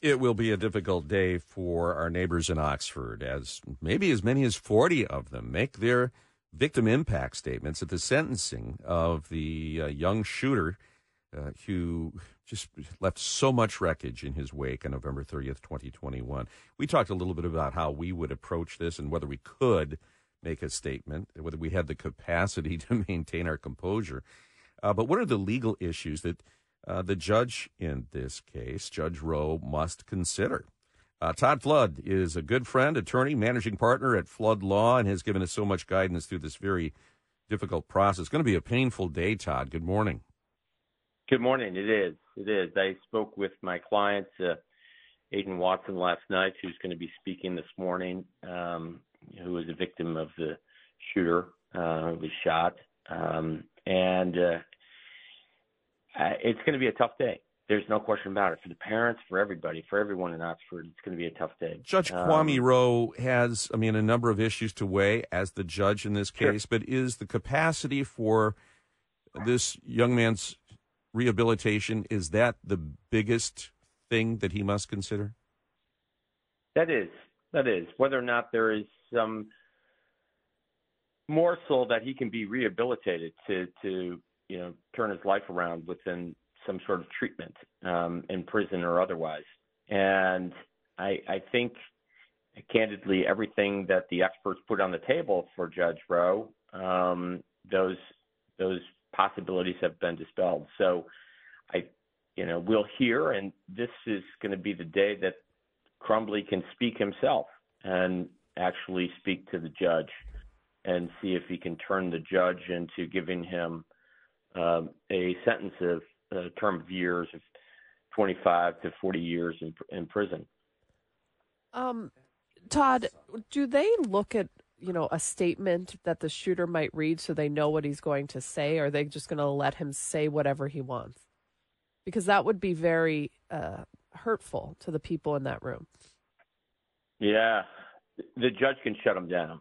It will be a difficult day for our neighbors in Oxford, as maybe as many as 40 of them make their victim impact statements at the sentencing of the uh, young shooter uh, who just left so much wreckage in his wake on November 30th, 2021. We talked a little bit about how we would approach this and whether we could make a statement, whether we had the capacity to maintain our composure. Uh, but what are the legal issues that uh, the judge in this case, Judge Rowe, must consider. Uh, Todd Flood is a good friend, attorney, managing partner at Flood Law, and has given us so much guidance through this very difficult process. It's going to be a painful day, Todd. Good morning. Good morning. It is. It is. I spoke with my client, uh, Aiden Watson, last night, who's going to be speaking this morning, um, who was a victim of the shooter uh, who was shot. Um, and uh, uh, it's going to be a tough day. There's no question about it for the parents, for everybody, for everyone in Oxford. It's going to be a tough day. Judge Kwame um, Rowe has, I mean, a number of issues to weigh as the judge in this case, sure. but is the capacity for this young man's rehabilitation is that the biggest thing that he must consider? That is, that is whether or not there is some morsel that he can be rehabilitated to to you know turn his life around within some sort of treatment um, in prison or otherwise. And I, I think, candidly, everything that the experts put on the table for Judge Rowe, um, those those possibilities have been dispelled. So, I, you know, we'll hear, and this is going to be the day that Crumbley can speak himself and actually speak to the judge and see if he can turn the judge into giving him um, a sentence of a uh, term of years of 25 to 40 years in, in prison. Um, Todd, do they look at you know a statement that the shooter might read so they know what he's going to say, or are they just going to let him say whatever he wants? Because that would be very uh, hurtful to the people in that room. Yeah, the judge can shut him down.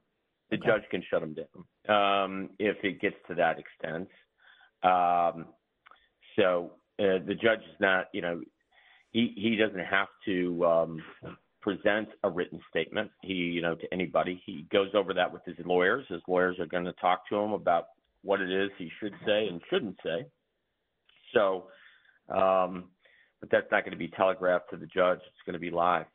The okay. judge can shut him down um, if it gets to that extent. Um, so uh, the judge is not, you know, he he doesn't have to um, present a written statement. He, you know, to anybody. He goes over that with his lawyers. His lawyers are going to talk to him about what it is he should say and shouldn't say. So, um, but that's not going to be telegraphed to the judge. It's going to be live.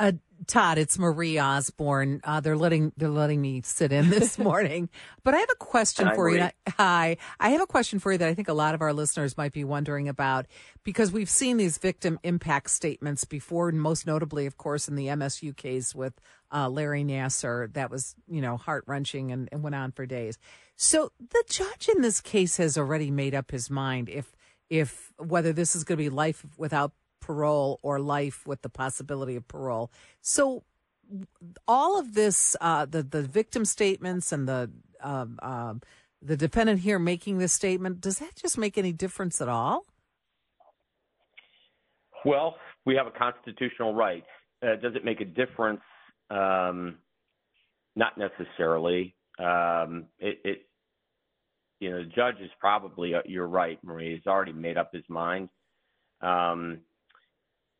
Uh, Todd, it's Marie Osborne. Uh, they're letting they're letting me sit in this morning, but I have a question Hi, for Marie. you. Hi, I have a question for you that I think a lot of our listeners might be wondering about because we've seen these victim impact statements before, and most notably, of course, in the MSU case with uh, Larry Nassar. That was you know heart wrenching and, and went on for days. So the judge in this case has already made up his mind if if whether this is going to be life without parole or life with the possibility of parole. So all of this, uh, the the victim statements and the um, uh, the defendant here making this statement, does that just make any difference at all? Well, we have a constitutional right. Uh, does it make a difference? Um, not necessarily. Um, it, it, you know, the judge is probably. Uh, you're right, Marie. He's already made up his mind. Um,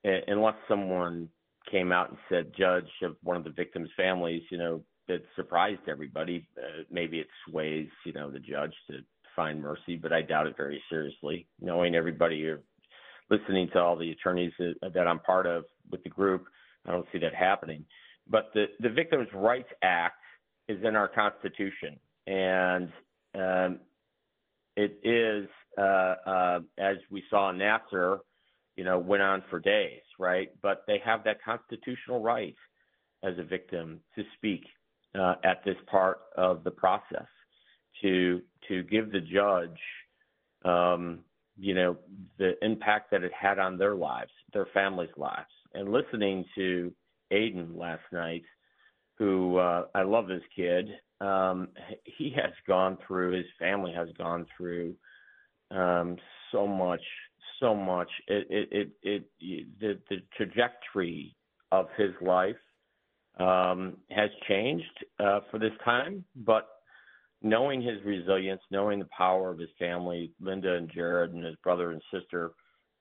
unless someone came out and said judge of one of the victims' families, you know, that surprised everybody. Uh, maybe it sways, you know, the judge to find mercy, but I doubt it very seriously. Knowing everybody or listening to all the attorneys that, that I'm part of with the group, I don't see that happening. But the the Victims' Rights Act is in our Constitution, and um, it is, uh, uh, as we saw in Nassar, you know, went on for days, right? But they have that constitutional right as a victim to speak uh, at this part of the process, to to give the judge, um, you know, the impact that it had on their lives, their families' lives, and listening to Aiden last night, who uh, I love this kid. Um, he has gone through, his family has gone through um, so much so much. It it it, it the the trajectory of his life um, has changed uh, for this time, but knowing his resilience, knowing the power of his family, Linda and Jared and his brother and sister,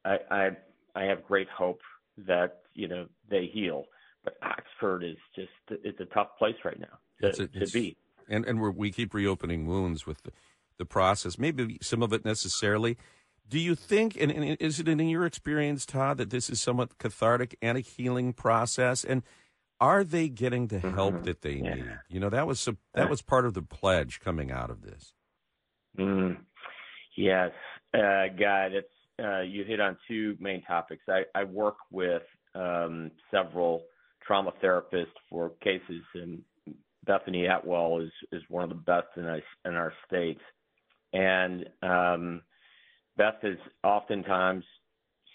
I I, I have great hope that you know they heal. But Oxford is just it's a tough place right now to, It's a- to be. and and we're, we keep reopening wounds with the, the process. Maybe some of it necessarily. Do you think, and, and is it in your experience, Todd, that this is somewhat cathartic and a healing process? And are they getting the help that they Yeah. need? You know, that was some, that was part of the pledge coming out of this. Mm. Yes, uh, Guy, it's uh, you hit on two main topics. I, I work with um, several trauma therapists for cases, and Bethany Atwell is is one of the best in our, in our states. And um, Beth has oftentimes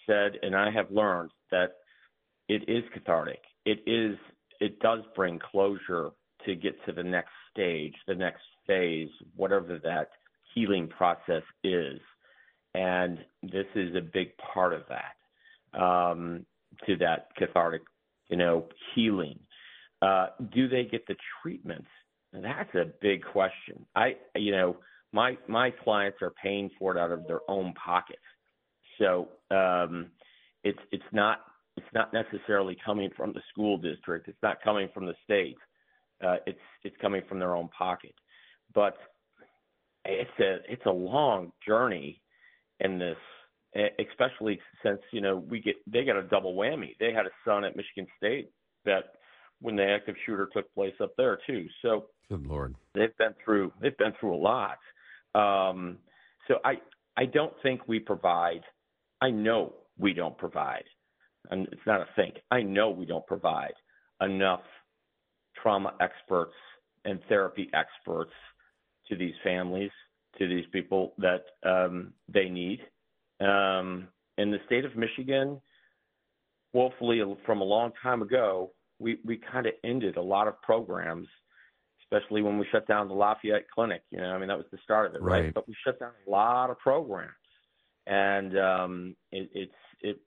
said, and I have learned that it is cathartic. It is. It does bring closure to get to the next stage, the next phase, whatever that healing process is. And this is a big part of that, um, to that cathartic, you know, healing. Uh, do they get the treatment? That's a big question. I, you know, my my clients are paying for it out of their own pocket, so um, it's it's not it's not necessarily coming from the school district. It's not coming from the state. Uh, it's it's coming from their own pocket. But it's a it's a long journey in this, especially since you know we get they got a double whammy. They had a son at Michigan State that when the active shooter took place up there too. So Good Lord. they've been through they've been through a lot. Um, so I I don't think we provide. I know we don't provide, and it's not a think. I know we don't provide enough trauma experts and therapy experts to these families, to these people that um, they need. Um, in the state of Michigan, woefully from a long time ago, we, we kind of ended a lot of programs, especially when we shut down the Lafayette Clinic. You know, I mean, that was the start of it, right? Right. But we shut down a lot of programs, and um, it, it's it.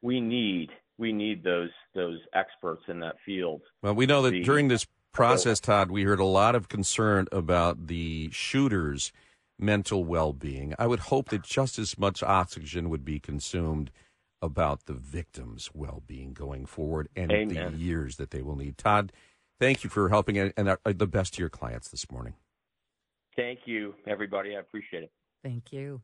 We need we need those those experts in that field. Well, we know that The- during this process, Todd, we heard a lot of concern about the shooter's mental well being. I would hope that just as much oxygen would be consumed about the victim's well being going forward and the years that they will need. Todd, thank you for helping and, and uh, the best to your clients this morning. Thank you, everybody. I appreciate it. Thank you.